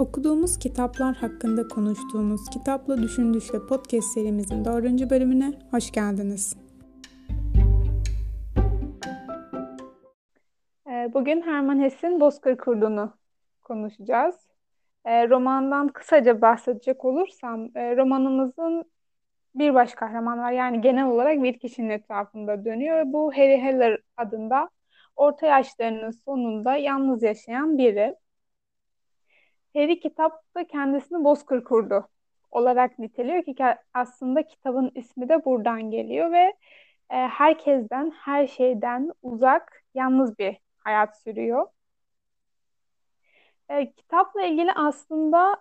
Okuduğumuz kitaplar hakkında konuştuğumuz Kitapla Düşündüşle podcast serimizin dördüncü bölümüne hoş geldiniz. Ee, bugün Herman Hesse'in Bozkır Kurdu'nu konuşacağız. Ee, romandan kısaca bahsedecek olursam, e, romanımızın bir baş kahraman var. Yani genel olarak bir kişinin etrafında dönüyor. Bu Harry Heller adında orta yaşlarının sonunda yalnız yaşayan biri. Harry kitapta kendisini Bozkır Kurdu olarak niteliyor ki aslında kitabın ismi de buradan geliyor ve e, herkesten, her şeyden uzak, yalnız bir hayat sürüyor. E, kitapla ilgili aslında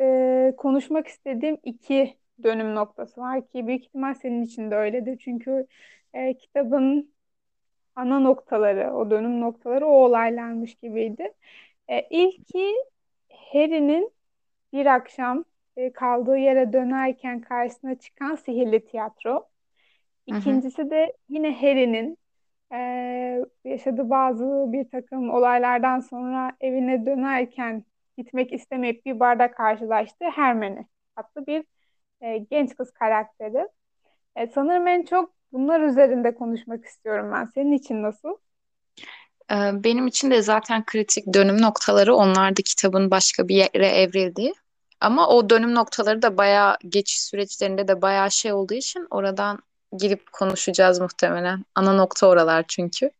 e, konuşmak istediğim iki dönüm noktası var ki büyük ihtimal senin için de öyledir. Çünkü e, kitabın ana noktaları, o dönüm noktaları o olaylarmış gibiydi. E, ilki Harry'nin bir akşam e, kaldığı yere dönerken karşısına çıkan sihirli tiyatro. İkincisi hı hı. de yine Harry'nin e, yaşadığı bazı bir takım olaylardan sonra evine dönerken gitmek istemeyip bir barda karşılaştığı Hermione adlı bir e, genç kız karakteri. E, sanırım en çok bunlar üzerinde konuşmak istiyorum ben. Senin için nasıl? Ee, benim için de zaten kritik dönüm noktaları onlardı kitabın başka bir yere evrildiği. Ama o dönüm noktaları da bayağı geçiş süreçlerinde de bayağı şey olduğu için oradan girip konuşacağız muhtemelen. Ana nokta oralar çünkü.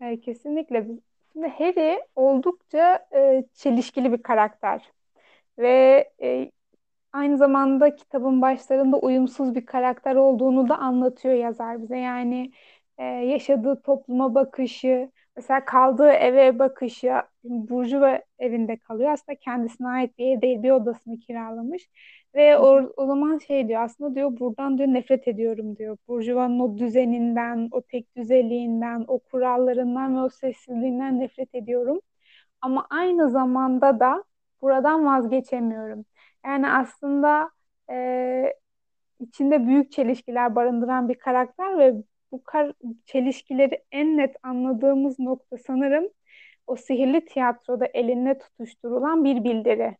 Evet, kesinlikle. Şimdi Harry oldukça e, çelişkili bir karakter. Ve e, aynı zamanda kitabın başlarında uyumsuz bir karakter olduğunu da anlatıyor yazar bize. Yani e, yaşadığı topluma bakışı, mesela kaldığı eve bakışı, Burjuva evinde kalıyor. Aslında kendisine ait bir ev değil, bir odasını kiralamış. Ve o, o zaman şey diyor, aslında diyor buradan diyor nefret ediyorum diyor. Burjuva'nın o düzeninden, o tek düzeliğinden, o kurallarından ve o sessizliğinden nefret ediyorum. Ama aynı zamanda da buradan vazgeçemiyorum. Yani aslında e, içinde büyük çelişkiler barındıran bir karakter ve bu kar çelişkileri en net anladığımız nokta sanırım o sihirli tiyatroda eline tutuşturulan bir bildiri.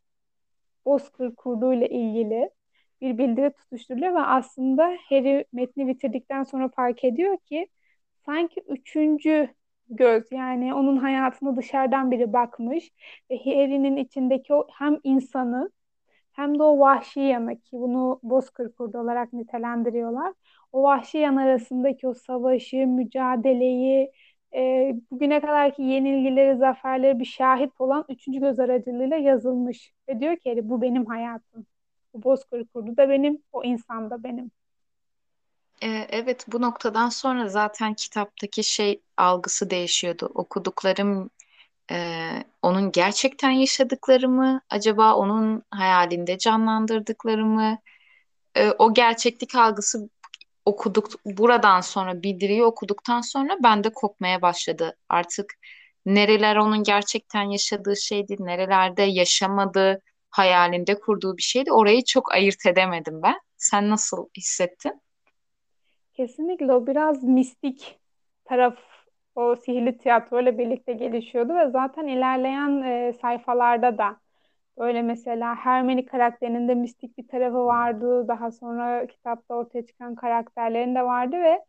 Bozkır kurduğu ile ilgili bir bildiri tutuşturuluyor ve aslında Harry metni bitirdikten sonra fark ediyor ki sanki üçüncü göz yani onun hayatına dışarıdan biri bakmış ve Harry'nin içindeki o hem insanı hem de o vahşi yanı ki bunu Bozkır kurdu olarak nitelendiriyorlar o vahşi yan arasındaki o savaşı, mücadeleyi, e, bugüne kadarki yenilgileri, zaferleri bir şahit olan üçüncü göz aracılığıyla yazılmış. Ve diyor ki bu benim hayatım. Bu Bozkır kurdu da benim, o insan da benim. Ee, evet bu noktadan sonra zaten kitaptaki şey algısı değişiyordu. Okuduklarım e, onun gerçekten yaşadıkları mı? Acaba onun hayalinde canlandırdıkları mı? E, o gerçeklik algısı okuduk buradan sonra bildiriyi okuduktan sonra bende kopmaya başladı. Artık nereler onun gerçekten yaşadığı şeydi, nerelerde yaşamadığı, hayalinde kurduğu bir şeydi. Orayı çok ayırt edemedim ben. Sen nasıl hissettin? Kesinlikle o biraz mistik taraf o sihirli tiyatro ile birlikte gelişiyordu ve zaten ilerleyen e, sayfalarda da Öyle mesela Hermione karakterinin de mistik bir tarafı vardı. Daha sonra kitapta ortaya çıkan karakterlerin de vardı ve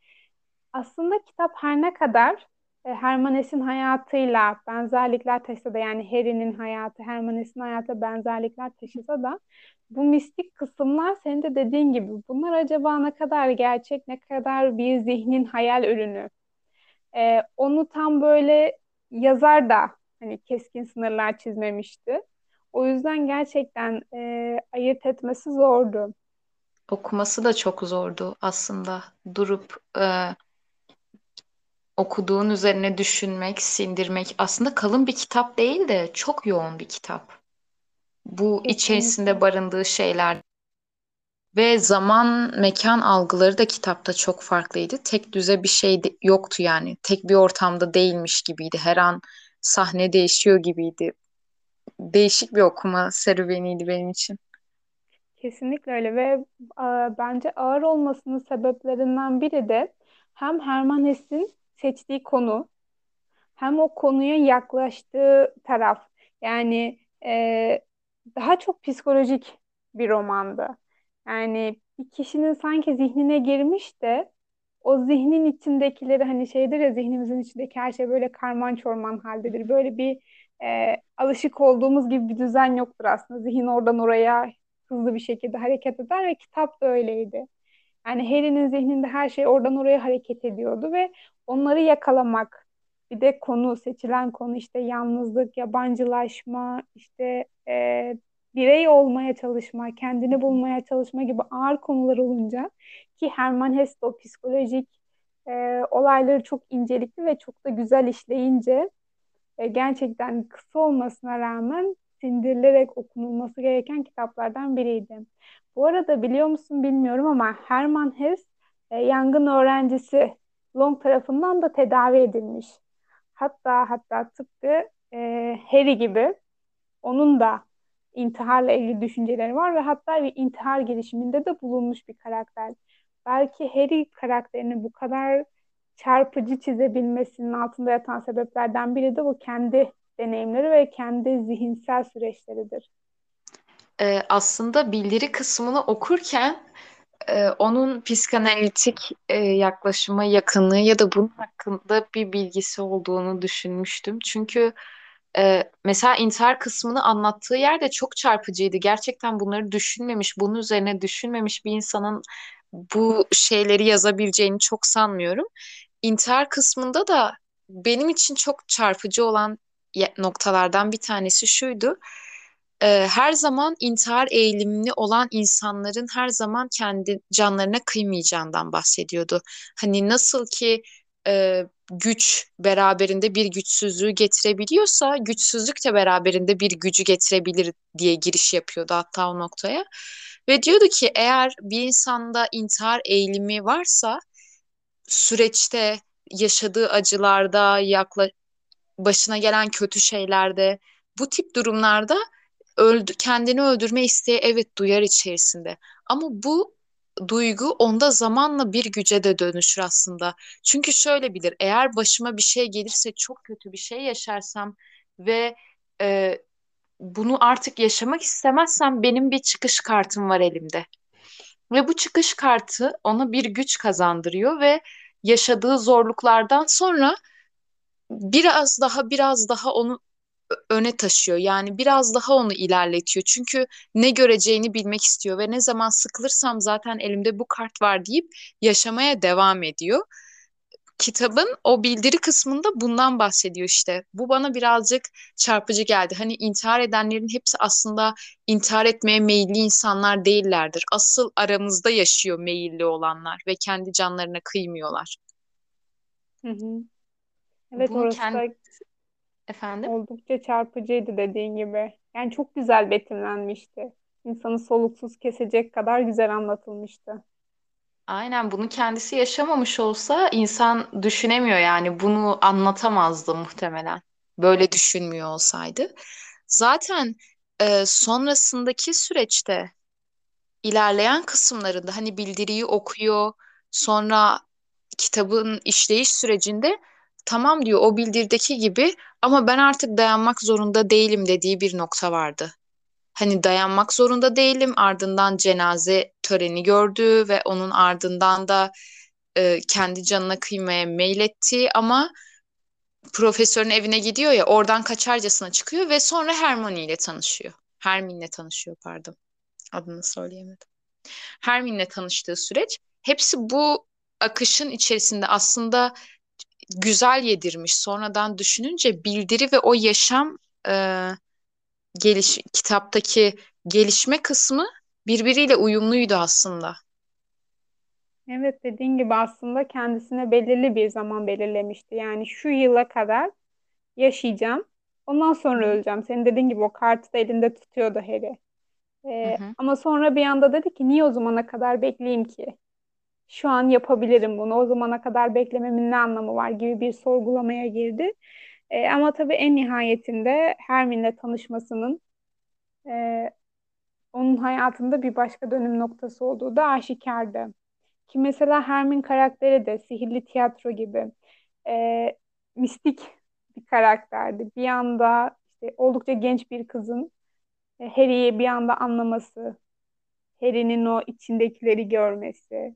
aslında kitap her ne kadar e, Hermione'sin hayatıyla benzerlikler taşısa da yani Harry'nin hayatı Hermione'sin hayatıyla benzerlikler taşısa da bu mistik kısımlar senin de dediğin gibi bunlar acaba ne kadar gerçek ne kadar bir zihnin hayal ürünü ee, onu tam böyle yazar da hani keskin sınırlar çizmemişti. O yüzden gerçekten e, ayırt etmesi zordu. Okuması da çok zordu aslında. Durup e, okuduğun üzerine düşünmek, sindirmek. Aslında kalın bir kitap değil de çok yoğun bir kitap. Bu Kesinlikle. içerisinde barındığı şeyler ve zaman mekan algıları da kitapta çok farklıydı. Tek düze bir şey de yoktu yani. Tek bir ortamda değilmiş gibiydi. Her an sahne değişiyor gibiydi değişik bir okuma serüveniydi benim için. Kesinlikle öyle ve a, bence ağır olmasının sebeplerinden biri de hem Herman Hesse'in seçtiği konu hem o konuya yaklaştığı taraf. Yani e, daha çok psikolojik bir romandı. Yani bir kişinin sanki zihnine girmiş de o zihnin içindekileri hani şeydir ya zihnimizin içindeki her şey böyle karman çorman haldedir. Böyle bir e, alışık olduğumuz gibi bir düzen yoktur aslında. Zihin oradan oraya hızlı bir şekilde hareket eder ve kitap da öyleydi. Yani Harry'nin zihninde her şey oradan oraya hareket ediyordu ve onları yakalamak, bir de konu, seçilen konu işte yalnızlık, yabancılaşma, işte e, birey olmaya çalışma, kendini bulmaya çalışma gibi ağır konular olunca ki Hermann Hesse o psikolojik e, olayları çok incelikli ve çok da güzel işleyince e, gerçekten kısa olmasına rağmen sindirilerek okunulması gereken kitaplardan biriydi. Bu arada biliyor musun bilmiyorum ama Hermann Hesse e, yangın öğrencisi Long tarafından da tedavi edilmiş. Hatta hatta tıpkı e, Harry gibi onun da intiharla ilgili düşünceleri var ve hatta bir intihar girişiminde de bulunmuş bir karakter. Belki Harry karakterini bu kadar çarpıcı çizebilmesinin altında yatan sebeplerden biri de bu kendi deneyimleri ve kendi zihinsel süreçleridir. Ee, aslında bildiri kısmını okurken e, onun psikanalitik e, yaklaşıma yakınlığı ya da bunun hakkında bir bilgisi olduğunu düşünmüştüm. Çünkü e, mesela intihar kısmını anlattığı yerde çok çarpıcıydı. Gerçekten bunları düşünmemiş, bunun üzerine düşünmemiş bir insanın bu şeyleri yazabileceğini çok sanmıyorum. İntihar kısmında da benim için çok çarpıcı olan noktalardan bir tanesi şuydu e, her zaman intihar eğilimli olan insanların her zaman kendi canlarına kıymayacağından bahsediyordu. Hani nasıl ki e, güç beraberinde bir güçsüzlüğü getirebiliyorsa güçsüzlük de beraberinde bir gücü getirebilir diye giriş yapıyordu hatta o noktaya. Ve diyordu ki eğer bir insanda intihar eğilimi varsa süreçte yaşadığı acılarda, yakla başına gelen kötü şeylerde, bu tip durumlarda öldü, kendini öldürme isteği evet duyar içerisinde. Ama bu duygu onda zamanla bir güce de dönüşür aslında. Çünkü şöyle bilir, eğer başıma bir şey gelirse çok kötü bir şey yaşarsam ve e, bunu artık yaşamak istemezsem benim bir çıkış kartım var elimde. Ve bu çıkış kartı ona bir güç kazandırıyor ve yaşadığı zorluklardan sonra biraz daha biraz daha onu öne taşıyor. Yani biraz daha onu ilerletiyor. Çünkü ne göreceğini bilmek istiyor ve ne zaman sıkılırsam zaten elimde bu kart var deyip yaşamaya devam ediyor. Kitabın o bildiri kısmında bundan bahsediyor işte. Bu bana birazcık çarpıcı geldi. Hani intihar edenlerin hepsi aslında intihar etmeye meyilli insanlar değillerdir. Asıl aramızda yaşıyor meyilli olanlar ve kendi canlarına kıymıyorlar. Hı hı. Evet Bunu orası kendi da efendim oldukça çarpıcıydı dediğin gibi. Yani çok güzel betimlenmişti. İnsanı soluksuz kesecek kadar güzel anlatılmıştı. Aynen bunu kendisi yaşamamış olsa insan düşünemiyor yani bunu anlatamazdı muhtemelen. Böyle düşünmüyor olsaydı. Zaten e, sonrasındaki süreçte ilerleyen kısımlarında hani bildiriyi okuyor, sonra kitabın işleyiş sürecinde tamam diyor o bildirdeki gibi ama ben artık dayanmak zorunda değilim dediği bir nokta vardı. Hani dayanmak zorunda değilim. Ardından cenaze töreni gördü ve onun ardından da e, kendi canına kıymaya meyletti ama profesörün evine gidiyor ya oradan kaçarcasına çıkıyor ve sonra Hermione ile tanışıyor. Hermine'le tanışıyor pardon. Adını söyleyemedim. Hermine'le tanıştığı süreç hepsi bu akışın içerisinde aslında güzel yedirmiş. Sonradan düşününce bildiri ve o yaşam e, geliş kitaptaki gelişme kısmı birbiriyle uyumluydu aslında. Evet dediğin gibi aslında kendisine belirli bir zaman belirlemişti. Yani şu yıla kadar yaşayacağım. Ondan sonra öleceğim. Senin dediğin gibi o kartı da elinde tutuyordu Harry. Ee, hı. ama sonra bir anda dedi ki niye o zamana kadar bekleyeyim ki? Şu an yapabilirim bunu. O zamana kadar beklememin ne anlamı var gibi bir sorgulamaya girdi. Ee, ama tabii en nihayetinde Hermine'le tanışmasının e, onun hayatında bir başka dönüm noktası olduğu da aşikardı. Ki mesela Hermin karakteri de sihirli tiyatro gibi e, mistik bir karakterdi. Bir anda işte oldukça genç bir kızın e, Harry'i bir anda anlaması, Harry'nin o içindekileri görmesi,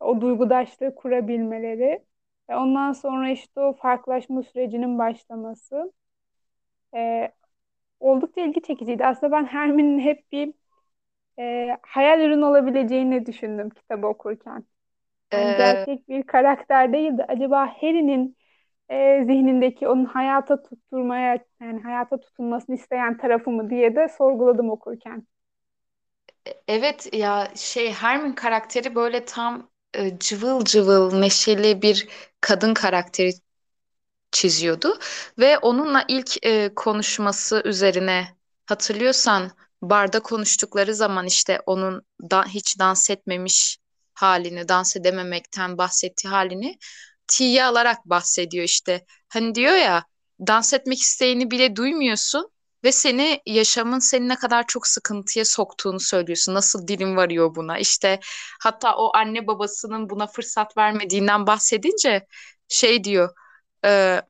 o duygudaşlığı kurabilmeleri ve ondan sonra işte o farklılaşma sürecinin başlaması e, oldukça ilgi çekiciydi. Aslında ben Hermione'nin hep bir e, hayal ürünü olabileceğini düşündüm kitabı okurken. Yani Ee, gerçek bir karakter değildi. Acaba Harry'nin e, zihnindeki onun hayata tutturmaya yani hayata tutunmasını isteyen tarafı mı diye de sorguladım okurken. evet ya şey Hermione karakteri böyle tam e, cıvıl cıvıl neşeli bir kadın karakteri çiziyordu ve onunla ilk e, konuşması üzerine hatırlıyorsan barda konuştukları zaman işte onun da hiç dans etmemiş halini, dans edememekten bahsettiği halini tiye alarak bahsediyor işte. Hani diyor ya dans etmek isteğini bile duymuyorsun ve seni yaşamın seni ne kadar çok sıkıntıya soktuğunu söylüyorsun. Nasıl dilin varıyor buna? İşte hatta o anne babasının buna fırsat vermediğinden bahsedince şey diyor. e,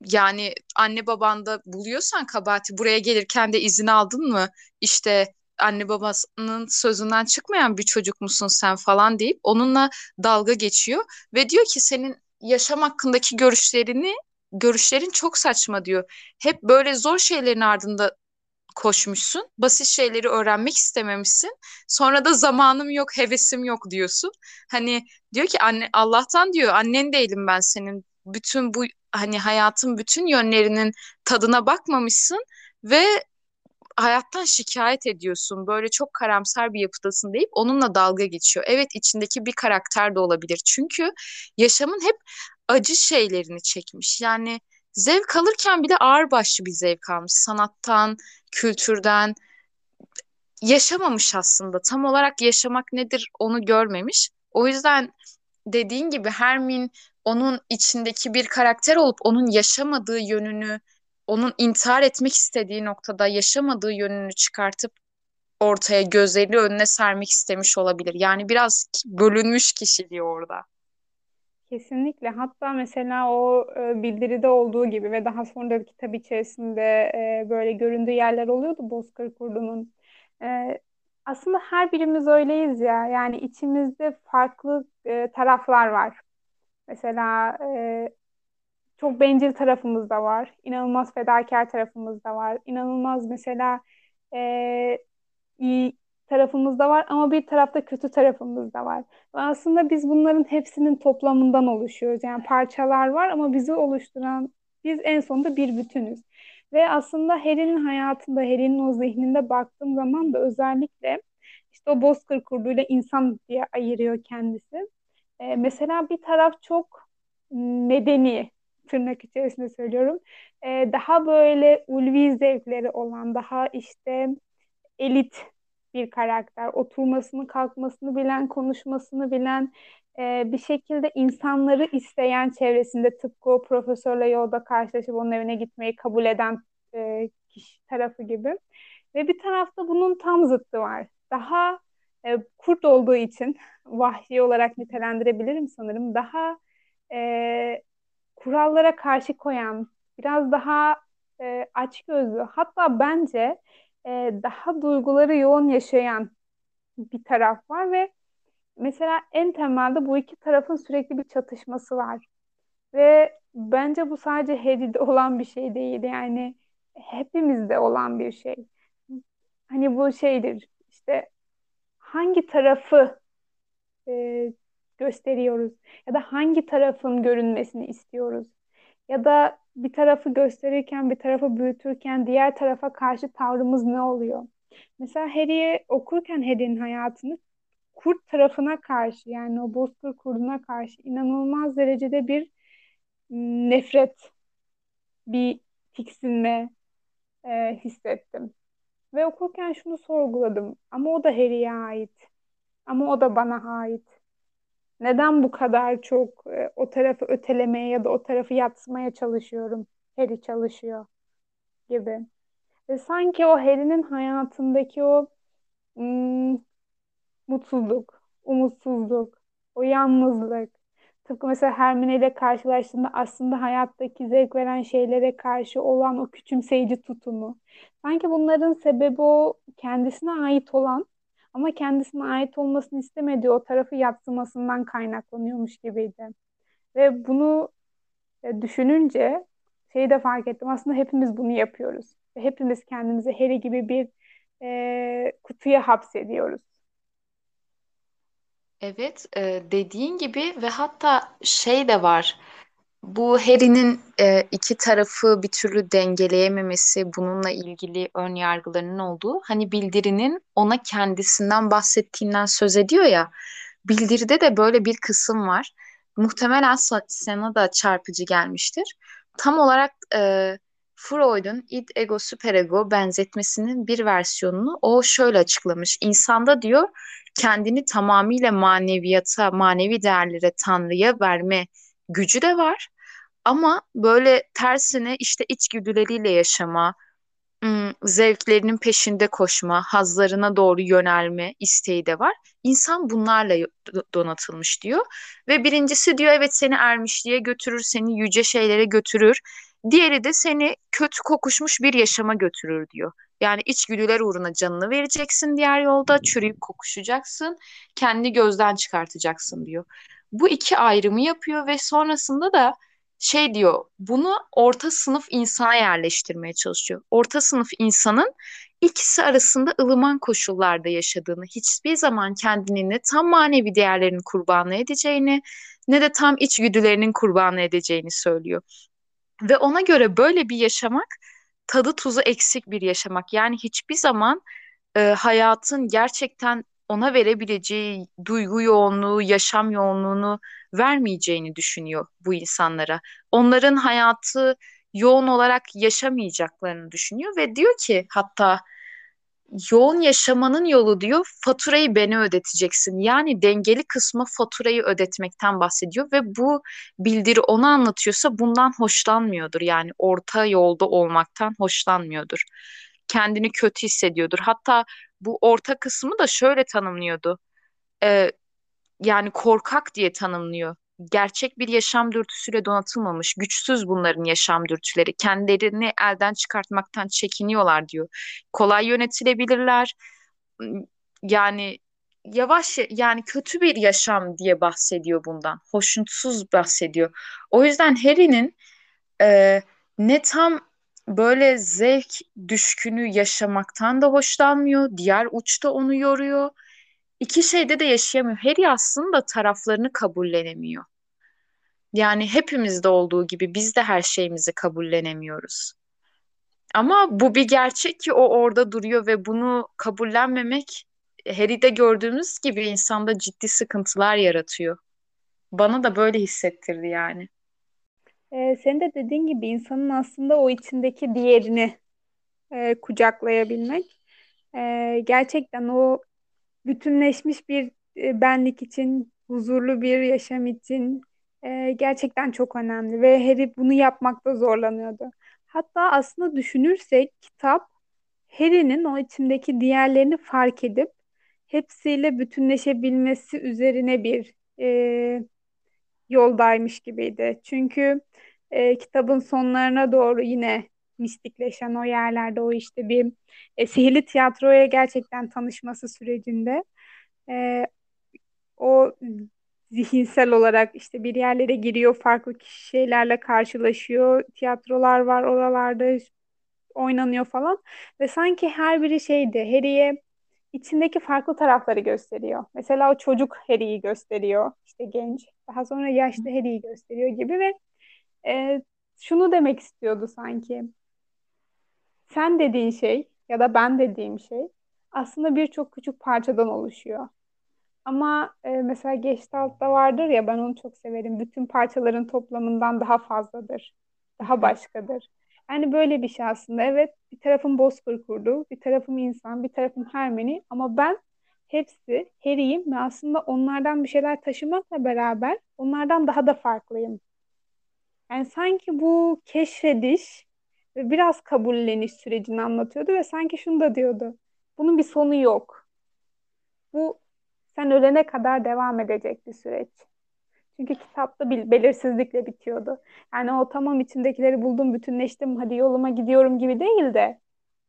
yani anne babanda buluyorsan kabahati buraya gelirken de izin aldın mı? İşte anne babasının sözünden çıkmayan bir çocuk musun sen falan deyip onunla dalga geçiyor ve diyor ki senin yaşam hakkındaki görüşlerini görüşlerin çok saçma diyor. Hep böyle zor şeylerin ardında koşmuşsun. Basit şeyleri öğrenmek istememişsin. Sonra da zamanım yok, hevesim yok diyorsun. Hani diyor ki anne Allah'tan diyor annen değilim ben senin. Bütün bu hani hayatın bütün yönlerinin tadına bakmamışsın ve hayattan şikayet ediyorsun. Böyle çok karamsar bir yapıdasın deyip onunla dalga geçiyor. Evet içindeki bir karakter de olabilir. Çünkü yaşamın hep acı şeylerini çekmiş. Yani zevk alırken bile ağırbaşlı bir zevk almış. Sanattan, kültürden yaşamamış aslında. Tam olarak yaşamak nedir onu görmemiş. O yüzden dediğin gibi Hermin onun içindeki bir karakter olup onun yaşamadığı yönünü, onun intihar etmek istediği noktada yaşamadığı yönünü çıkartıp ortaya gözleri önüne sermek istemiş olabilir. Yani biraz bölünmüş kişiliği orada. Kesinlikle. Hatta mesela o e, bildiride olduğu gibi ve daha sonra da kitap içerisinde e, böyle göründüğü yerler oluyordu Bozkır Kurdu'nun. E, aslında her birimiz öyleyiz ya. Yani içimizde farklı e, taraflar var. Mesela e, çok bencil tarafımız da var. İnanılmaz fedakar tarafımız da var. İnanılmaz mesela e, tarafımız da var ama bir tarafta kötü tarafımız da var. Ve aslında biz bunların hepsinin toplamından oluşuyoruz. Yani parçalar var ama bizi oluşturan biz en sonunda bir bütünüz. Ve aslında Harry'nin hayatında, Harry'nin o zihninde baktığım zaman da özellikle işte o Bozkır Kurdu'yla insan diye ayırıyor kendisi. E, mesela bir taraf çok medeni, tırnak içerisinde söylüyorum. E, daha böyle ulvi zevkleri olan, daha işte elit bir karakter. Oturmasını, kalkmasını bilen, konuşmasını bilen, e, bir şekilde insanları isteyen çevresinde tıpkı o profesörle yolda karşılaşıp onun evine gitmeyi kabul eden e, kişi tarafı gibi. Ve bir tarafta bunun tam zıttı var. Daha e, kurt olduğu için vahşi olarak nitelendirebilirim sanırım. Daha e, kurallara karşı koyan, biraz daha e, açgözlü, hatta bence e, daha duyguları yoğun yaşayan bir taraf var ve mesela en temelde bu iki tarafın sürekli bir çatışması var. Ve bence bu sadece Harry'de olan bir şey değil. Yani hepimizde olan bir şey. Hani bu şeydir işte hangi tarafı e, gösteriyoruz ya da hangi tarafın görünmesini istiyoruz ya da bir tarafı gösterirken bir tarafı büyütürken diğer tarafa karşı tavrımız ne oluyor? Mesela Harry'i okurken Harry'nin hayatını kurt tarafına karşı yani o bozkır kurduna karşı inanılmaz derecede bir m, nefret, bir tiksinme e, hissettim. Ve okurken şunu sorguladım. Ama o da Harry'e ait. Ama o da bana ait. Neden bu kadar çok e, o tarafı ötelemeye ya da o tarafı yatsımaya çalışıyorum? Harry çalışıyor gibi. Ve sanki o Harry'nin hayatındaki o mm, mutsuzluk, umutsuzluk, o yalnızlık, Tıpkı mesela Hermione ile karşılaştığında aslında hayattaki zevk veren şeylere karşı olan o küçümseyici tutumu. Sanki bunların sebebi o kendisine ait olan ama kendisine ait olmasını istemediği o tarafı yadsımasından kaynaklanıyormuş gibiydi. Ve bunu e, düşününce şeyi de fark ettim. Aslında hepimiz bunu yapıyoruz. Ve hepimiz kendimizi Harry gibi bir e, kutuya hapsediyoruz. Evet, e, dediğin gibi ve hatta şey de var. Bu Harry'nin e, iki tarafı bir türlü dengeleyememesi, bununla ilgili ön yargılarının olduğu, hani bildirinin ona kendisinden bahsettiğinden söz ediyor ya, bildiride de böyle bir kısım var. Muhtemelen sa- sana da çarpıcı gelmiştir. Tam olarak e, Freud'un id, ego, süperego benzetmesinin bir versiyonunu o şöyle açıklamış. İnsanda diyor kendini tamamıyla maneviyata, manevi değerlere, Tanrı'ya verme gücü de var. Ama böyle tersine işte içgüdüleriyle yaşama, zevklerinin peşinde koşma, hazlarına doğru yönelme isteği de var. İnsan bunlarla donatılmış diyor. Ve birincisi diyor evet seni ermişliğe götürür, seni yüce şeylere götürür. Diğeri de seni kötü kokuşmuş bir yaşama götürür diyor. Yani içgüdüler uğruna canını vereceksin diğer yolda, çürüyüp kokuşacaksın, kendini gözden çıkartacaksın diyor. Bu iki ayrımı yapıyor ve sonrasında da şey diyor, bunu orta sınıf insana yerleştirmeye çalışıyor. Orta sınıf insanın ikisi arasında ılıman koşullarda yaşadığını, hiçbir zaman kendini ne tam manevi değerlerin kurbanı edeceğini ne de tam içgüdülerinin kurbanı edeceğini söylüyor. Ve ona göre böyle bir yaşamak tadı tuzu eksik bir yaşamak. Yani hiçbir zaman e, hayatın gerçekten ona verebileceği duygu yoğunluğu, yaşam yoğunluğunu vermeyeceğini düşünüyor bu insanlara. Onların hayatı yoğun olarak yaşamayacaklarını düşünüyor ve diyor ki hatta yoğun yaşamanın yolu diyor faturayı beni ödeteceksin. Yani dengeli kısmı faturayı ödetmekten bahsediyor ve bu bildiri ona anlatıyorsa bundan hoşlanmıyordur. Yani orta yolda olmaktan hoşlanmıyordur. Kendini kötü hissediyordur. Hatta bu orta kısmı da şöyle tanımlıyordu. Ee, yani korkak diye tanımlıyor. Gerçek bir yaşam dürtüsüyle donatılmamış, güçsüz bunların yaşam dürtüleri. Kendilerini elden çıkartmaktan çekiniyorlar diyor. Kolay yönetilebilirler. Yani yavaş yani kötü bir yaşam diye bahsediyor bundan. Hoşnutsuz bahsediyor. O yüzden Harry'nin e, ne tam böyle zevk düşkünü yaşamaktan da hoşlanmıyor. Diğer uçta onu yoruyor iki şeyde de yaşayamıyor. Harry aslında taraflarını kabullenemiyor. Yani hepimizde olduğu gibi biz de her şeyimizi kabullenemiyoruz. Ama bu bir gerçek ki o orada duruyor ve bunu kabullenmemek Harry'de gördüğümüz gibi insanda ciddi sıkıntılar yaratıyor. Bana da böyle hissettirdi yani. Ee, senin de dediğin gibi insanın aslında o içindeki diğerini e, kucaklayabilmek. e, gerçekten o bütünleşmiş bir e, benlik için, huzurlu bir yaşam için e, gerçekten çok önemli ve Harry bunu yapmakta zorlanıyordu. Hatta aslında düşünürsek kitap Harry'nin o içindeki diğerlerini fark edip hepsiyle bütünleşebilmesi üzerine bir e, yoldaymış gibiydi. Çünkü e, kitabın sonlarına doğru yine mistikleşen o yerlerde o işte bir e, sihirli tiyatroya gerçekten tanışması sürecinde e, o zihinsel olarak işte bir yerlere giriyor, farklı şeylerle karşılaşıyor, tiyatrolar var oralarda oynanıyor falan ve sanki her biri şeydi Harry'e içindeki farklı tarafları gösteriyor. Mesela o çocuk Harry'yi gösteriyor, işte genç. Daha sonra yaşlı Harry'yi gösteriyor gibi ve e, şunu demek istiyordu sanki. Sen dediğin şey ya da ben dediğim şey aslında birçok küçük parçadan oluşuyor. Ama e, mesela Gestalt'ta vardır ya ben onu çok severim. Bütün parçaların toplamından daha fazladır. Daha başkadır. Yani böyle bir şey aslında. Evet bir tarafım Bozkır kurdu, bir tarafım insan, bir tarafım Hermione ama ben hepsi Harry'yim ve aslında onlardan bir şeyler taşımakla beraber onlardan daha da farklıyım. Yani sanki bu keşfediş ve biraz kabulleniş sürecini anlatıyordu ve sanki şunu da diyordu. Bunun bir sonu yok. Bu sen ölene kadar devam edecek bir süreç. Çünkü kitapta bil- belirsizlikle bitiyordu. Yani o tamam içimdekileri buldum, bütünleştim, hadi yoluma gidiyorum gibi değil de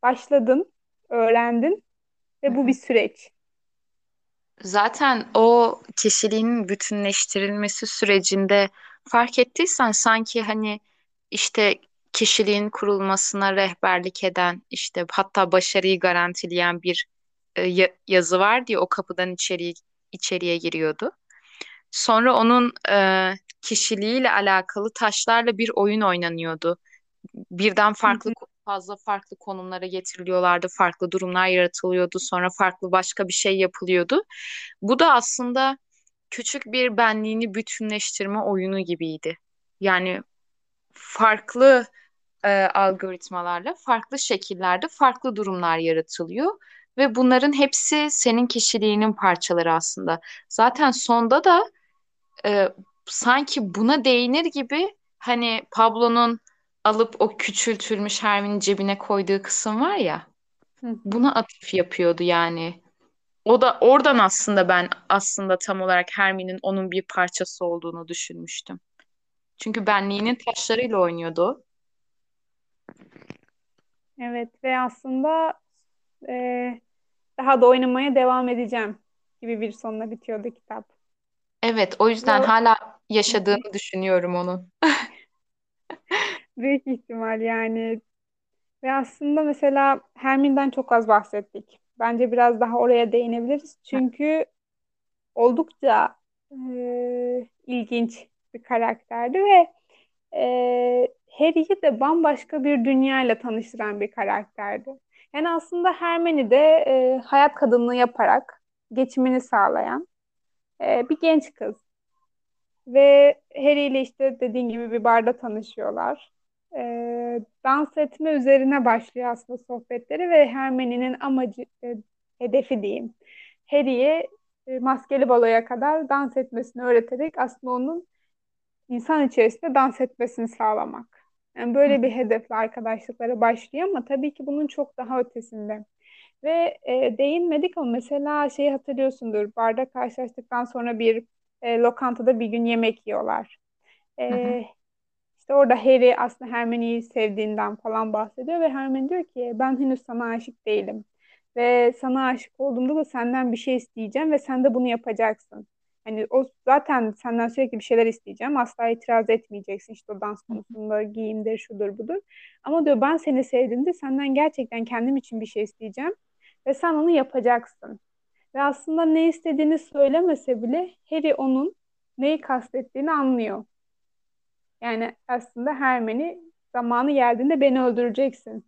başladın, öğrendin ve bu bir süreç. Zaten o kişiliğin bütünleştirilmesi sürecinde fark ettiysen sanki hani işte kişiliğin kurulmasına rehberlik eden işte hatta başarıyı garantileyen bir e, ya- yazı var diye o kapıdan içeriye içeriye giriyordu. Sonra onun e, kişiliğiyle alakalı taşlarla bir oyun oynanıyordu. Birden farklı fazla farklı konumlara getiriliyorlardı, farklı durumlar yaratılıyordu, sonra farklı başka bir şey yapılıyordu. Bu da aslında küçük bir benliğini bütünleştirme oyunu gibiydi. Yani farklı e, algoritmalarla, farklı şekillerde farklı durumlar yaratılıyor ve bunların hepsi senin kişiliğinin parçaları aslında. Zaten sonda da e, sanki buna değinir gibi hani Pablo'nun alıp o küçültülmüş Hermione'nin cebine koyduğu kısım var ya hı buna atıf yapıyordu yani. O da oradan aslında ben aslında tam olarak Hermione'nin onun bir parçası olduğunu düşünmüştüm. Çünkü benliğinin taşlarıyla oynuyordu. o. Evet ve aslında e, daha da oynamaya devam edeceğim gibi bir sonla bitiyordu kitap. Evet, o yüzden Ve hala yaşadığını düşünüyorum onun. büyük ihtimal yani ve aslında mesela Hermione'den çok az bahsettik. Bence biraz daha oraya değinebiliriz. Çünkü oldukça e, ilginç bir karakterdi ve e, Harry'i de bambaşka bir dünyayla tanıştıran bir karakterdi. Yani aslında Hermione de e, hayat kadınlığı yaparak geçimini sağlayan e, bir genç kız. Ve Harry ile işte dediğin gibi bir barda tanışıyorlar. E, dans etme üzerine başlıyor aslında sohbetleri ve Hermione'nin amacı, e, hedefi diyeyim. Harry'e e, maskeli baloya kadar dans etmesini öğreterek aslında onun insan içerisinde dans etmesini sağlamak. Yani böyle bir hedefle arkadaşlıklara başlıyor ama tabii ki bunun çok daha ötesinde. Ve e, değinmedik ama mesela şeyi hatırlıyorsundur. Barda karşılaştıktan sonra bir e, lokantada bir gün yemek yiyorlar. hı hı, E, işte orada Harry aslında Hermione'yi sevdiğinden falan bahsediyor ve Hermione diyor ki ben henüz sana aşık değilim. Ve sana aşık olduğumda da senden bir şey isteyeceğim ve sen de bunu yapacaksın. Hani o zaten senden sürekli bir şeyler isteyeceğim. Asla itiraz etmeyeceksin işte o dans konusunda giyimdir, şudur budur. Ama diyor ben seni sevdiğimde senden gerçekten kendim için bir şey isteyeceğim ve sen onu yapacaksın. Ve aslında ne istediğini söylemese bile Harry onun neyi kastettiğini anlıyor. Yani aslında Hermione zamanı geldiğinde beni öldüreceksin.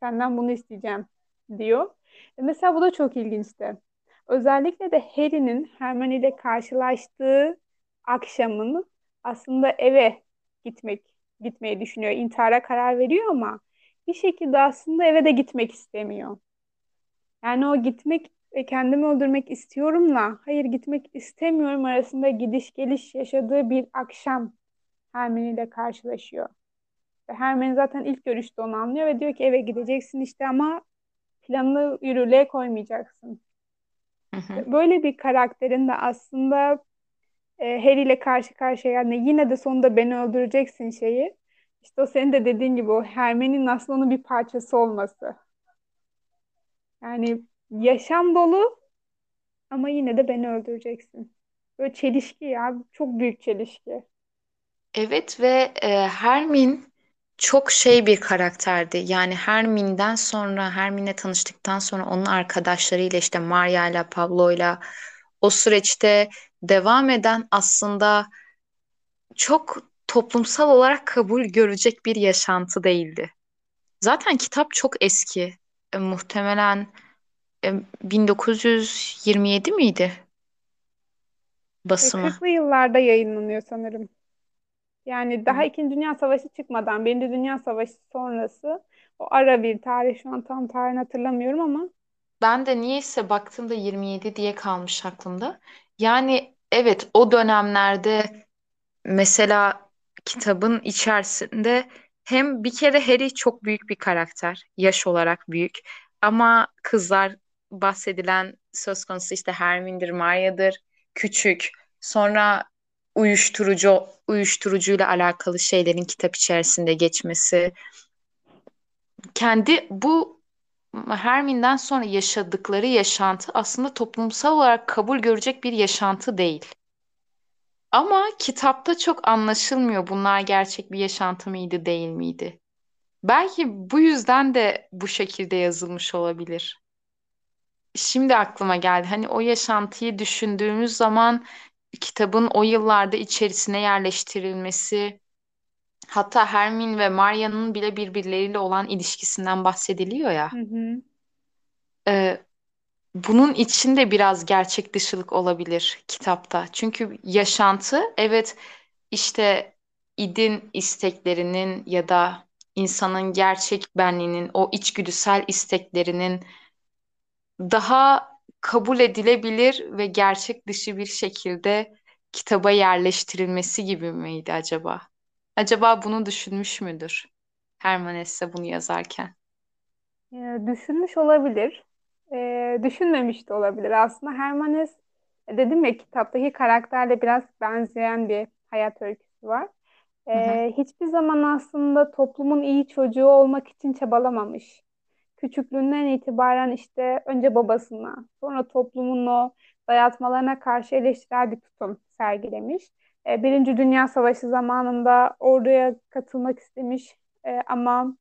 Senden bunu isteyeceğim diyor. E mesela bu da çok ilginçti. Özellikle de Harry'nin Hermione ile karşılaştığı akşamını aslında eve gitmek gitmeyi düşünüyor. İntihara karar veriyor ama bir şekilde aslında eve de gitmek istemiyor. Yani o gitmek ve kendimi öldürmek istiyorumla hayır gitmek istemiyorum arasında gidiş geliş yaşadığı bir akşam Hermione ile karşılaşıyor. Ve Hermione zaten ilk görüşte onu anlıyor ve diyor ki eve gideceksin işte ama planını yürürlüğe koymayacaksın. hı hı. Böyle bir karakterin de aslında e, Harry ile karşı karşıya yani yine de sonunda beni öldüreceksin şeyi. İşte o senin de dediğin gibi o Hermione'nin aslında onun bir parçası olması. Yani yaşam dolu ama yine de beni öldüreceksin. Böyle çelişki ya. Çok büyük çelişki. Evet ve e, Hermin çok şey bir karakterdi. Yani Hermin'den sonra, Hermin'le tanıştıktan sonra onun arkadaşlarıyla işte Maria'yla, Pablo'yla o süreçte devam eden aslında çok toplumsal olarak kabul görecek bir yaşantı değildi. Zaten kitap çok eski. E, muhtemelen e, 1927 miydi E, basımı? 40'lı yıllarda yayınlanıyor sanırım. Yani daha İkinci Dünya Savaşı çıkmadan, Birinci Dünya Savaşı sonrası o ara bir tarih şu an tam tarihini hatırlamıyorum ama Ben de niyeyse baktığımda 27 diye kalmış aklımda. Yani evet o dönemlerde mesela kitabın içerisinde hem bir kere Harry çok büyük bir karakter, yaş olarak büyük. Ama kızlar bahsedilen söz konusu işte Hermione'dir, Maria'dır, küçük. Sonra uyuşturucu uyuşturucuyla alakalı şeylerin kitap içerisinde geçmesi. Kendi bu Hermin'den sonra yaşadıkları yaşantı aslında toplumsal olarak kabul görecek bir yaşantı değil. Ama kitapta çok anlaşılmıyor bunlar gerçek bir yaşantı mıydı değil miydi? Belki bu yüzden de bu şekilde yazılmış olabilir. Şimdi aklıma geldi. Hani o yaşantıyı düşündüğümüz zaman kitabın o yıllarda içerisine yerleştirilmesi, hatta Hermin ve Maria'nın bile birbirleriyle olan ilişkisinden bahsediliyor ya. Hı hı. Ee, bunun içinde biraz gerçek dışılık olabilir kitapta. Çünkü yaşantı, evet işte idin isteklerinin ya da insanın gerçek benliğinin, o içgüdüsel isteklerinin daha kabul edilebilir ve gerçek dışı bir şekilde kitaba yerleştirilmesi gibi miydi acaba? Acaba bunu düşünmüş müdür Herman Hesse bunu yazarken? Ee, düşünmüş olabilir. Ee, düşünmemiş de olabilir. Aslında Herman Hesse dedim ya kitaptaki karakterle biraz benzeyen bir hayat öyküsü var. Hı hı, Ee, hiçbir zaman aslında toplumun iyi çocuğu olmak için çabalamamış. Küçüklüğünden itibaren işte önce babasına, sonra toplumun o dayatmalarına karşı eleştirel bir tutum sergilemiş. Ee, Birinci Dünya Savaşı zamanında orduya katılmak istemiş Ee, ama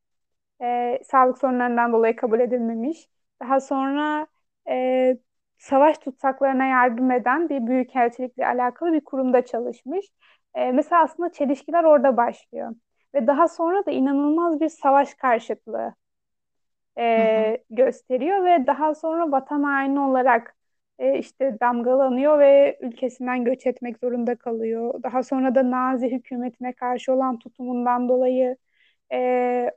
e, sağlık sorunlarından dolayı kabul edilmemiş. Daha sonra e, savaş tutsaklarına yardım eden bir büyükelçilikle alakalı bir kurumda çalışmış. E, mesela aslında çelişkiler orada başlıyor. Ve daha sonra da inanılmaz bir savaş karşıtlığı. E, gösteriyor ve daha sonra vatan haini olarak e, işte damgalanıyor ve ülkesinden göç etmek zorunda kalıyor. Daha sonra da Nazi hükümetine karşı olan tutumundan dolayı e,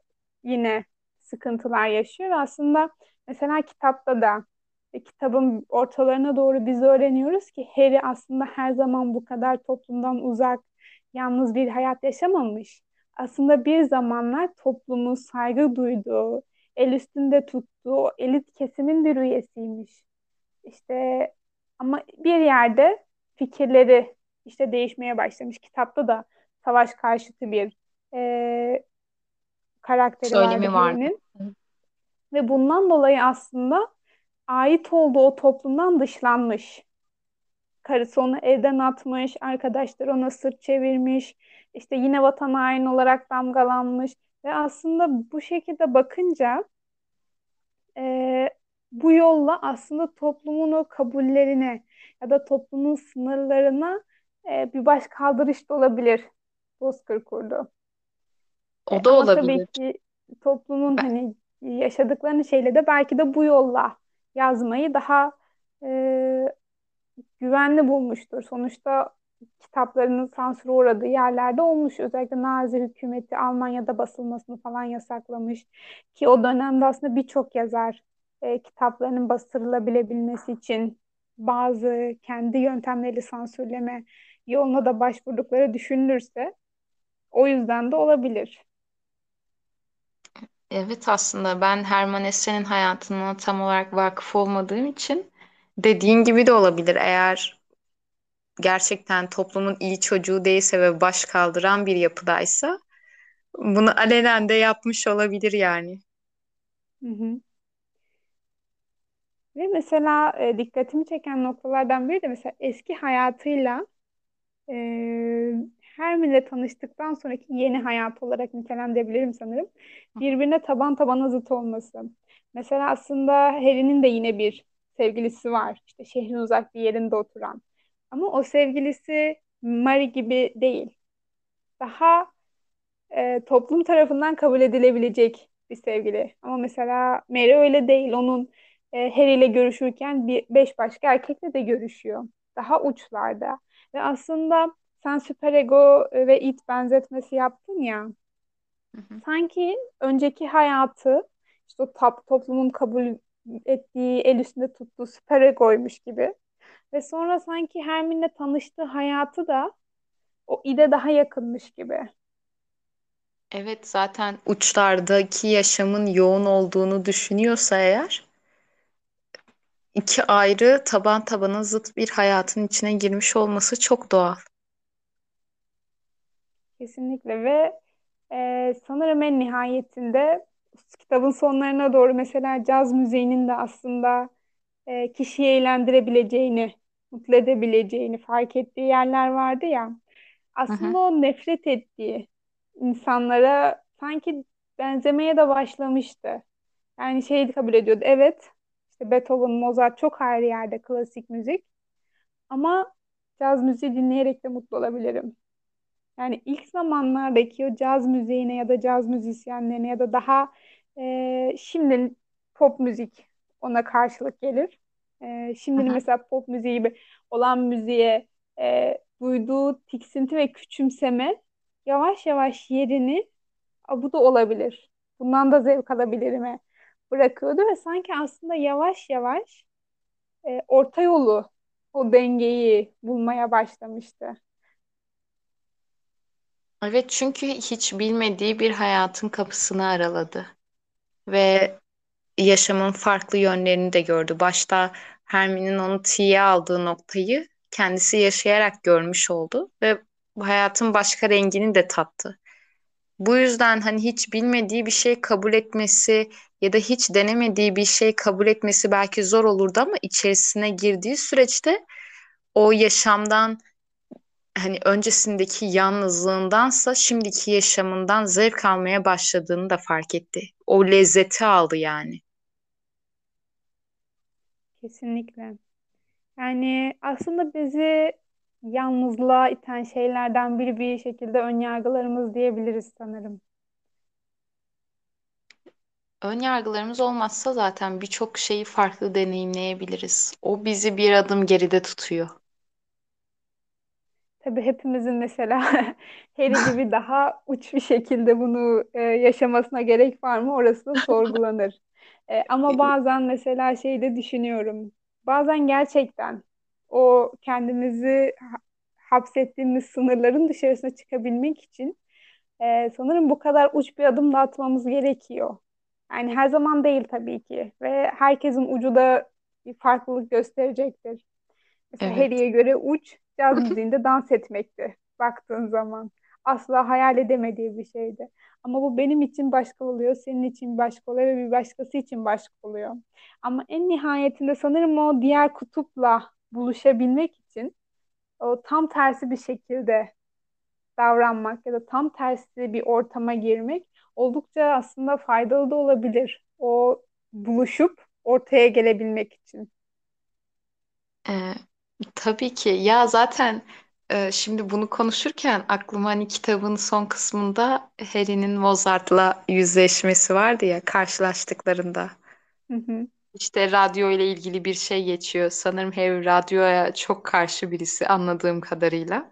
yine sıkıntılar yaşıyor. Ve aslında mesela kitapta da e, kitabın ortalarına doğru biz öğreniyoruz ki Harry aslında her zaman bu kadar toplumdan uzak, yalnız bir hayat yaşamamış. Aslında bir zamanlar toplumun saygı duyduğu, el üstünde tuttuğu elit kesimin bir üyesiymiş. İşte ama bir yerde fikirleri işte değişmeye başlamış. Kitapta da savaş karşıtı bir e, karakteri Söylemi. Harry'nin. Ve bundan dolayı aslında ait olduğu o toplumdan dışlanmış. Karısı onu evden atmış, arkadaşları ona sırt çevirmiş, işte yine vatan haini olarak damgalanmış. Ve aslında bu şekilde bakınca e, bu yolla aslında toplumun o kabullerine ya da toplumun sınırlarına e, bir baş kaldırış da olabilir Bozkır kurdu. O da ama tabii olabilir. ki toplumun hani yaşadıklarını şeyle de belki de bu yolla yazmayı daha e, güvenli bulmuştur. Sonuçta kitaplarının sansüre uğradığı yerlerde olmuş. Özellikle Nazi hükümeti Almanya'da basılmasını falan yasaklamış. Ki o dönemde aslında birçok yazar e, kitaplarının bastırılabilebilmesi için bazı kendi yöntemleri sansürleme yoluna da başvurdukları düşünülürse o yüzden de olabilir. evet aslında ben Herman Hesse'nin hayatına tam olarak vakıf olmadığım için dediğin gibi de olabilir. Eğer gerçekten toplumun iyi çocuğu değilse ve baş kaldıran bir yapıdaysa bunu alenen de yapmış olabilir yani. Hı hı. Ve mesela e, dikkatimi çeken noktalardan biri de mesela eski hayatıyla e, Hermine tanıştıktan sonraki yeni hayat olarak nitelendirebilirim sanırım. Birbirine taban tabana zıt olması. Mesela aslında Harry'nin de yine bir sevgilisi var. İşte şehrin uzak bir yerinde oturan. Ama o sevgilisi Mary gibi değil. Daha e, toplum tarafından kabul edilebilecek bir sevgili. Ama mesela Mary öyle değil. Onun e, Harry ile görüşürken bir beş başka erkekle de görüşüyor. Daha uçlarda. Ve aslında sen süperego ve it benzetmesi yaptın ya. Hı hı. Sanki önceki hayatı işte o tap, toplumun kabul ettiği, el üstünde tuttuğu süperegoymuş gibi. Ve sonra sanki Hermine'le tanıştığı hayatı da o ide daha yakınmış gibi. Evet zaten uçlardaki yaşamın yoğun olduğunu düşünüyorsa eğer iki ayrı taban tabana zıt bir hayatın içine girmiş olması çok doğal. Kesinlikle ve e, sanırım en nihayetinde kitabın sonlarına doğru mesela caz müziğinin de aslında e, kişiyi eğlendirebileceğini, mutlu edebileceğini fark ettiği yerler vardı ya. Aslında o nefret ettiği insanlara sanki benzemeye de başlamıştı. Yani şeyi kabul ediyordu. Evet, işte Beethoven, Mozart çok ayrı yerde klasik müzik. Ama caz müziği dinleyerek de mutlu olabilirim. Yani ilk zamanlardaki o caz müziğine ya da caz müzisyenlerine ya da daha e, şimdi pop müzik ona karşılık gelir. E, şimdinin hı. mesela pop müziği gibi olan müziğe e, duyduğu tiksinti ve küçümseme yavaş yavaş yerini "A, bu da olabilir. Bundan da zevk alabilirime bırakıyordu ve sanki aslında yavaş yavaş e, orta yolu, o dengeyi bulmaya başlamıştı. Evet çünkü hiç bilmediği bir hayatın kapısını araladı ve yaşamın farklı yönlerini de gördü. Başta Hermie'nin onu tiye aldığı noktayı kendisi yaşayarak görmüş oldu ve hayatın başka rengini de tattı. Bu yüzden hani hiç bilmediği bir şey kabul etmesi ya da hiç denemediği bir şey kabul etmesi belki zor olurdu ama içerisine girdiği süreçte o yaşamdan hani öncesindeki yalnızlığındansa şimdiki yaşamından zevk almaya başladığını da fark etti. O lezzeti aldı yani. Kesinlikle. Yani aslında bizi yalnızlığa iten şeylerden biri bir şekilde önyargılarımız diyebiliriz sanırım. Ön yargılarımız olmazsa zaten birçok şeyi farklı deneyimleyebiliriz. O bizi bir adım geride tutuyor. Tabii hepimizin mesela Harry gibi daha uç bir şekilde bunu e, yaşamasına gerek var mı? Orası da sorgulanır. E, ama bazen mesela şey de düşünüyorum. Bazen gerçekten o kendimizi ha- hapsettiğimiz sınırların dışarısına çıkabilmek için e, sanırım bu kadar uç bir adım da atmamız gerekiyor. Yani her zaman değil tabii ki ve herkesin ucu da bir farklılık gösterecektir. Mesela Evet. Harry'e göre uç caz müziğinde dans etmekti baktığın zaman. Asla hayal edemediği bir şeydi. Ama bu benim için başka oluyor, senin için başka oluyor ve bir başkası için başka oluyor. Ama en nihayetinde sanırım o diğer kutupla buluşabilmek için o tam tersi bir şekilde davranmak ya da tam tersi bir ortama girmek oldukça aslında faydalı da olabilir. O buluşup ortaya gelebilmek için. Ee, tabii ki. Ya zaten e, şimdi bunu konuşurken aklıma hani kitabın son kısmında Harry'nin Mozart'la yüzleşmesi vardı ya karşılaştıklarında. Hı hı, İşte radyo ile ilgili bir şey geçiyor. Sanırım Harry radyoya çok karşı birisi anladığım kadarıyla.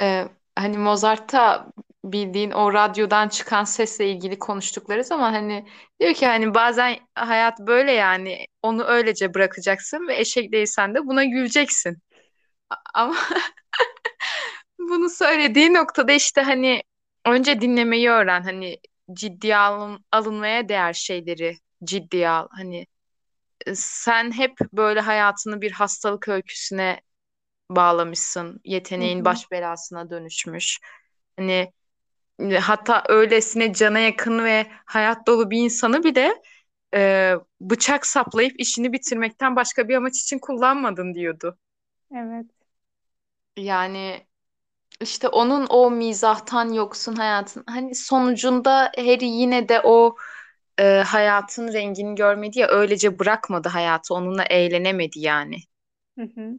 Ee, hani Mozart'ta bildiğin o radyodan çıkan sesle ilgili konuştukları zaman hani diyor ki hani bazen hayat böyle yani onu öylece bırakacaksın ve eşek değilsen de buna güleceksin. Ama bunu söylediği noktada işte hani önce dinlemeyi öğren hani ciddiye alın, alınmaya değer şeyleri ciddiye al. Hani e, sen hep böyle hayatını bir hastalık öyküsüne bağlamışsın. Yeteneğin baş belasına dönüşmüş. Hani e, hatta öylesine cana yakın ve hayat dolu bir insanı bile e, bıçak saplayıp işini bitirmekten başka bir amaç için kullanmadın diyordu. Evet. Yani işte onun o mizahtan yoksun hayatın hani sonucunda Harry yine de o e, hayatın rengini görmedi ya öylece bırakmadı hayatı onunla eğlenemedi yani. Hı hı.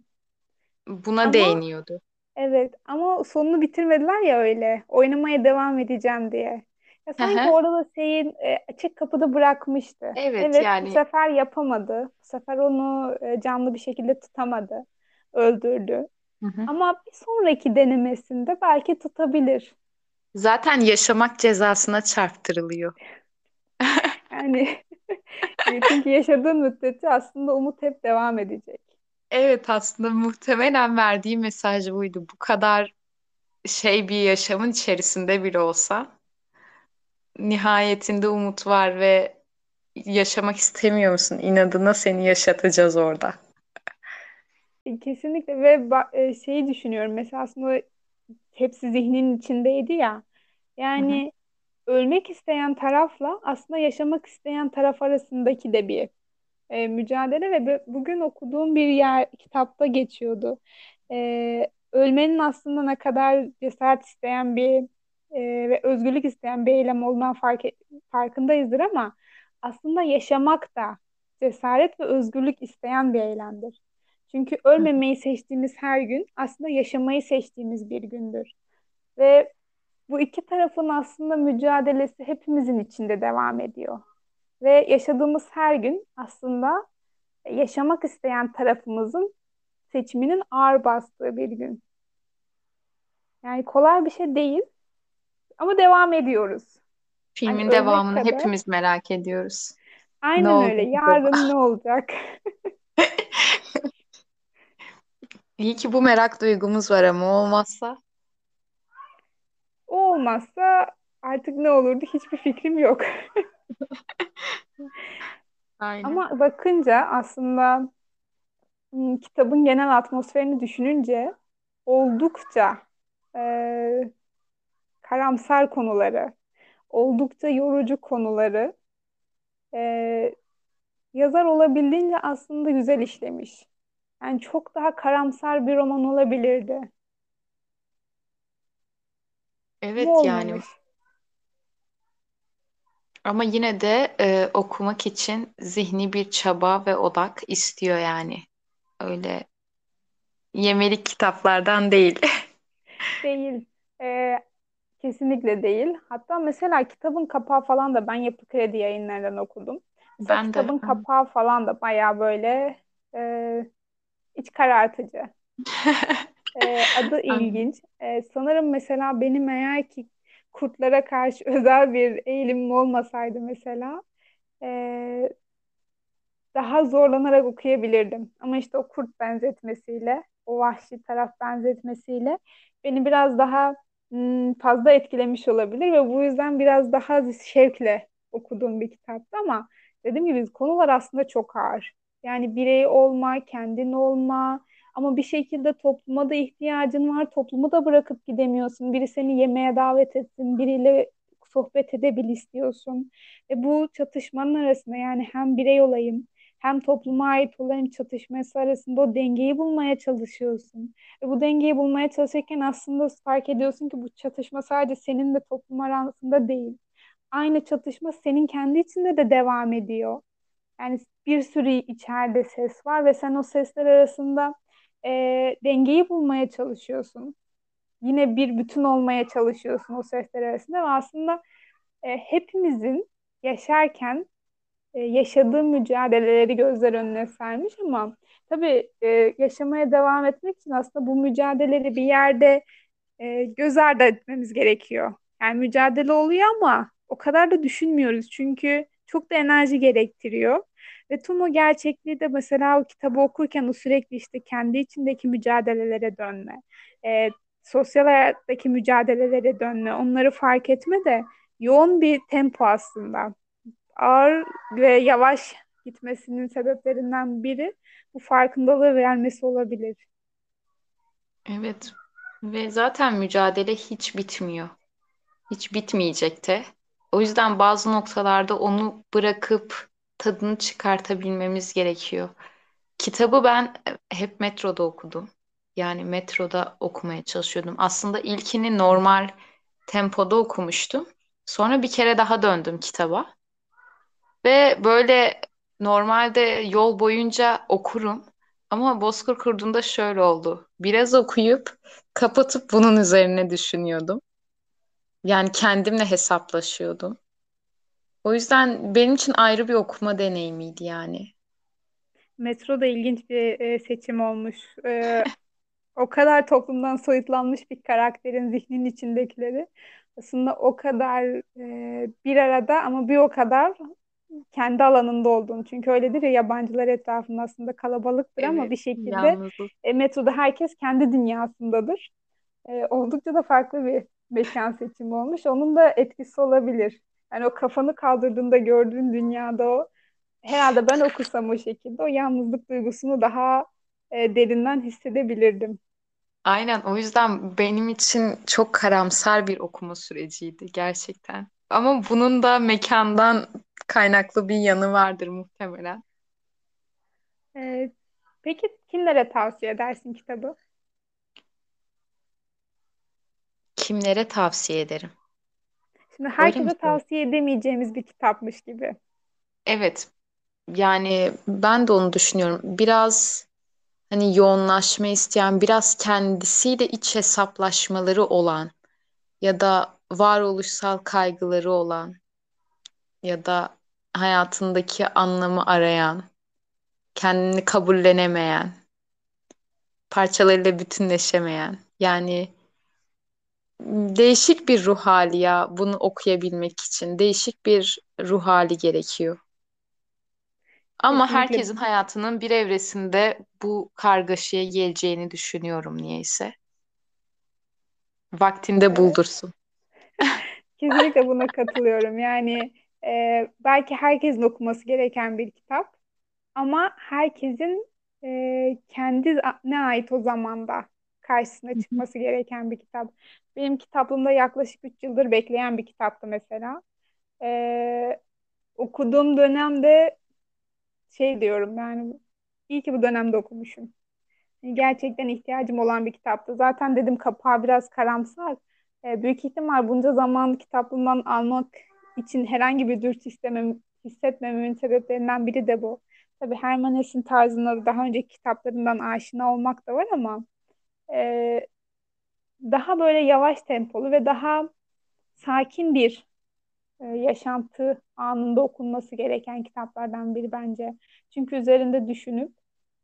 Buna Ama değiniyordu. evet ama sonunu bitirmediler ya öyle. Oynamaya devam edeceğim diye. Ya Hı sanki hı. orada da şeyin e, açık kapıda bırakmıştı. Evet Evet bu yani sefer yapamadı. Bu sefer onu e, canlı bir şekilde tutamadı. Öldürdü. Hı hı. Ama bir sonraki denemesinde belki tutabilir. zaten yaşamak cezasına çarptırılıyor. Yani e, çünkü yaşadığın müddetçe aslında umut hep devam edecek. Evet aslında muhtemelen verdiği mesaj buydu. Bu kadar şey bir yaşamın içerisinde bile olsa nihayetinde umut var ve yaşamak istemiyor musun? İnadına seni yaşatacağız orada. E, Kesinlikle ve e, şeyi düşünüyorum mesela aslında hepsi zihninin içindeydi ya. Yani ölmek isteyen tarafla aslında yaşamak isteyen taraf arasındaki de bir e, mücadele ve bu- bugün okuduğum bir yer kitapta geçiyordu. E, ölmenin aslında ne kadar cesaret isteyen bir e, ve özgürlük isteyen bir eylem olduğundan fark, farkındayızdır ama aslında yaşamak da cesaret ve özgürlük isteyen bir eylemdir. Çünkü ölmemeyi seçtiğimiz her gün aslında yaşamayı seçtiğimiz bir gündür. Ve bu iki tarafın aslında mücadelesi hepimizin içinde devam ediyor. Ve yaşadığımız her gün aslında yaşamak isteyen tarafımızın seçiminin ağır bastığı bir gün. Yani kolay bir şey değil ama devam ediyoruz. Hani Filmin ölmek devamını kadar. hepimiz merak ediyoruz. Ne Aynen öyle. oldu acaba? Yarın ne olacak? İyi ki bu merak duygumuz var ama olmazsa. O olmazsa artık ne olurdu hiçbir fikrim yok. Aynen. Ama bakınca aslında kitabın genel atmosferini düşününce oldukça e, karamsar konuları, oldukça yorucu konuları e, yazar olabildiğince aslında güzel işlemiş. Yani çok daha karamsar bir roman olabilirdi. Evet yani olmamış. ama yine de e, okumak için zihni bir çaba ve odak istiyor yani. Öyle yemelik kitaplardan değil. Değil. E, kesinlikle değil. Hatta mesela kitabın kapağı falan da ben Yapı Kredi yayınlarından okudum. Mesela Ben de. kitabın kapağı falan da baya böyle e, iç karartıcı. E, adı ilginç. E, sanırım mesela benim eğer ki kurtlara karşı özel bir eğilimim olmasaydı mesela e, daha zorlanarak okuyabilirdim. Ama işte o kurt benzetmesiyle, o vahşi taraf benzetmesiyle beni biraz daha hmm, fazla etkilemiş olabilir ve bu yüzden biraz daha şevkle okuduğum bir kitaptı ama dediğim gibi konular aslında çok ağır. Yani birey olma, kendin olma ama bir şekilde topluma da ihtiyacın var. Toplumu da bırakıp gidemiyorsun. Biri seni yemeğe davet etsin, biriyle sohbet edebil istiyorsun. Ve bu çatışmanın arasında yani hem birey olayım hem topluma ait olayım çatışması arasında o dengeyi bulmaya çalışıyorsun. Ve bu dengeyi bulmaya çalışırken aslında fark ediyorsun ki bu çatışma sadece senin de toplum arasında değil. Aynı çatışma senin kendi içinde de devam ediyor. Yani bir sürü içeride ses var ve sen o sesler arasında e, dengeyi bulmaya çalışıyorsun. Yine bir bütün olmaya çalışıyorsun o sesler arasında ve aslında e, hepimizin yaşarken e, yaşadığı mücadeleleri gözler önüne sermiş ama tabii e, yaşamaya devam etmek için aslında bu mücadeleleri bir yerde e, göz ardı etmemiz gerekiyor. Yani mücadele oluyor ama o kadar da düşünmüyoruz çünkü çok da enerji gerektiriyor. Ve tüm o gerçekliği de mesela o kitabı okurken o sürekli işte kendi içindeki mücadelelere dönme, e, sosyal hayattaki mücadelelere dönme, onları fark etme de yoğun bir tempo aslında ağır ve yavaş gitmesinin sebeplerinden biri bu farkındalığı vermesi olabilir. Evet. Ve zaten mücadele hiç bitmiyor. Hiç bitmeyecek de. O yüzden bazı noktalarda onu bırakıp tadını çıkartabilmemiz gerekiyor. Kitabı ben hep metroda okudum. Yani metroda okumaya çalışıyordum. Aslında ilkini normal tempoda okumuştum. Sonra bir kere daha döndüm kitaba. Ve böyle normalde yol boyunca okurum. Ama Bozkır Kurdu'nda şöyle oldu. Biraz okuyup kapatıp bunun üzerine düşünüyordum. Yani kendimle hesaplaşıyordum. O yüzden benim için ayrı bir okuma deneyimiydi yani. Metro da ilginç bir e, seçim olmuş. E, o kadar toplumdan soyutlanmış bir karakterin zihninin içindekileri aslında o kadar e, bir arada ama bir o kadar kendi alanında olduğunu. Çünkü öyledir ya yabancılar etrafında aslında kalabalıktır ama Evet, bir şekilde yalnızız. e, metroda herkes kendi dünyasındadır. E, oldukça da farklı bir mekan seçimi olmuş. Onun da etkisi olabilir. Yani o kafanı kaldırdığında gördüğün dünyada o herhalde ben okusam o şekilde o yalnızlık duygusunu daha e, derinden hissedebilirdim. Aynen o yüzden benim için çok karamsar bir okuma süreciydi gerçekten. Ama bunun da mekandan kaynaklı bir yanı vardır muhtemelen. Ee, peki kimlere tavsiye edersin kitabı? Kimlere tavsiye ederim? Şimdi herkese tavsiye edemeyeceğimiz bir kitapmış gibi. Evet, yani ben de onu düşünüyorum. Biraz hani yoğunlaşma isteyen, biraz kendisiyle iç hesaplaşmaları olan ya da varoluşsal kaygıları olan ya da hayatındaki anlamı arayan, kendini kabullenemeyen, parçalarıyla bütünleşemeyen. Yani değişik bir ruh hali ya bunu okuyabilmek için. Değişik bir ruh hali gerekiyor. Ama Kesinlikle herkesin hayatının bir evresinde bu kargaşaya geleceğini düşünüyorum niyeyse. Vaktinde e, buldursun. kesinlikle buna katılıyorum. Yani e, belki herkesin okuması gereken bir kitap ama herkesin e, kendi ne ait o zamanda karşısına çıkması gereken bir kitap. Benim kitaplığımda yaklaşık 3 yıldır bekleyen bir kitaptı mesela. E, okuduğum dönemde şey diyorum yani iyi ki bu dönemde okumuşum. Gerçekten ihtiyacım olan bir kitaptı. Zaten dedim kapağı biraz karamsar. E, büyük ihtimal bunca zaman kitaplığımdan almak için herhangi bir dürtü istemem, hissetmememin sebeplerinden biri de bu. Tabii Herman Hesse'in tarzına da daha önceki kitaplarından aşina olmak da var ama e, daha böyle yavaş tempolu ve daha sakin bir e, yaşantı anında okunması gereken kitaplardan biri bence. Çünkü üzerinde düşünüp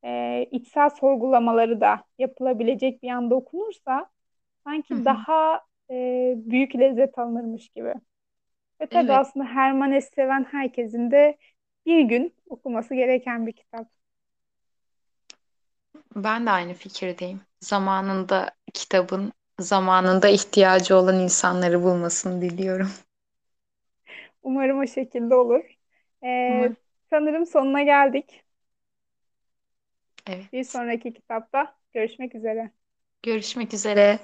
e, içsel sorgulamaları da yapılabilecek bir anda okunursa sanki hı. daha e, büyük lezzet alınırmış gibi. Ve tabii Evet, aslında Herman Hesse seven herkesin de bir gün okuması gereken bir kitap. Ben de aynı fikirdeyim. Zamanında kitabın zamanında ihtiyacı olan insanları bulmasını diliyorum. Umarım o şekilde olur. E, Umarım. sanırım sonuna geldik. Bir Evet. sonraki kitapta görüşmek üzere. Görüşmek üzere.